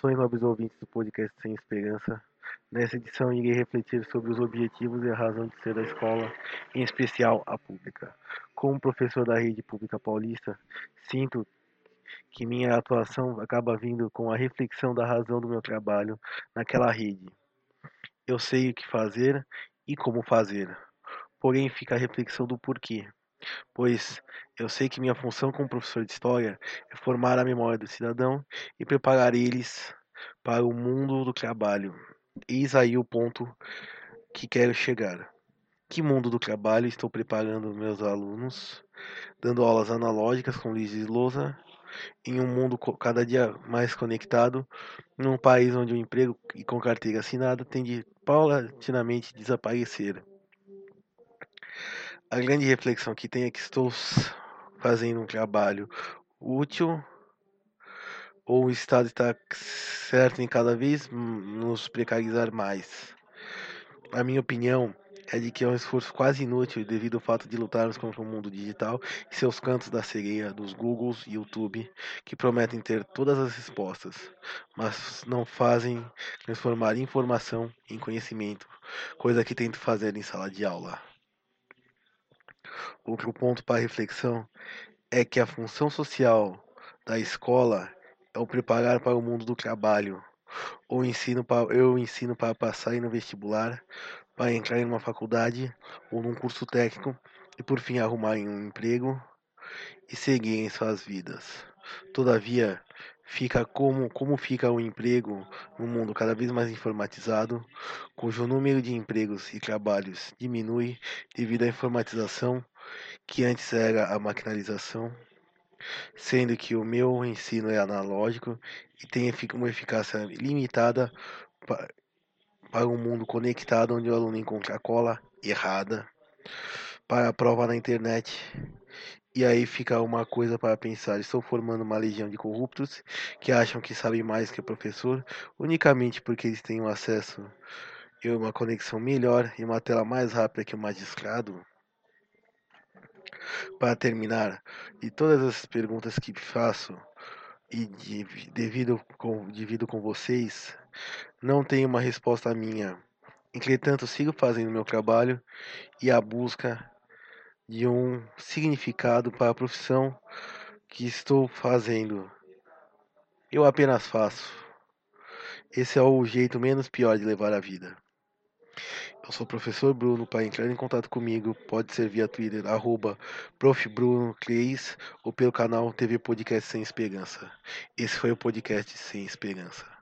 Saudações, nobres ouvintes do podcast Sem Esperança. Nessa edição, irei refletir sobre os objetivos e a razão de ser da escola, em especial a pública. Como professor da rede pública paulista, sinto que minha atuação acaba vindo com a reflexão da razão do meu trabalho naquela rede. Eu sei o que fazer e como fazer, porém fica a reflexão do porquê pois eu sei que minha função como professor de história é formar a memória do cidadão e preparar eles para o mundo do trabalho. Eis aí o ponto que quero chegar. Que mundo do trabalho estou preparando meus alunos, dando aulas analógicas com Luiz Lousa, em um mundo cada dia mais conectado, num país onde o emprego e com carteira assinada tende paulatinamente desaparecer. A grande reflexão que tenho é que estou fazendo um trabalho útil ou o Estado está certo em cada vez nos precarizar mais. A minha opinião é de que é um esforço quase inútil devido ao fato de lutarmos contra o mundo digital e seus cantos da sereia dos Googles e YouTube que prometem ter todas as respostas, mas não fazem transformar informação em conhecimento, coisa que tento fazer em sala de aula. Outro ponto para reflexão é que a função social da escola é o preparar para o mundo do trabalho. Ou ensino para, eu ensino para passar no vestibular, para entrar em uma faculdade ou num curso técnico e por fim arrumar um emprego e seguir em suas vidas. Todavia, fica como, como fica o emprego no mundo cada vez mais informatizado, cujo número de empregos e trabalhos diminui devido à informatização, que antes era a maquinalização, sendo que o meu ensino é analógico e tem uma eficácia limitada para um mundo conectado onde o aluno encontra a cola errada para a prova na internet e aí fica uma coisa para pensar: estou formando uma legião de corruptos que acham que sabem mais que o professor unicamente porque eles têm um acesso e uma conexão melhor e uma tela mais rápida que o magistrado? Para terminar, de todas as perguntas que faço e de, devido, com, com vocês, não tenho uma resposta minha. Entretanto, sigo fazendo meu trabalho e a busca de um significado para a profissão que estou fazendo. Eu apenas faço. Esse é o jeito menos pior de levar a vida. Eu sou o professor Bruno. Para entrar em contato comigo, pode ser via Twitter, arroba ou pelo canal TV Podcast Sem Esperança. Esse foi o podcast Sem Esperança.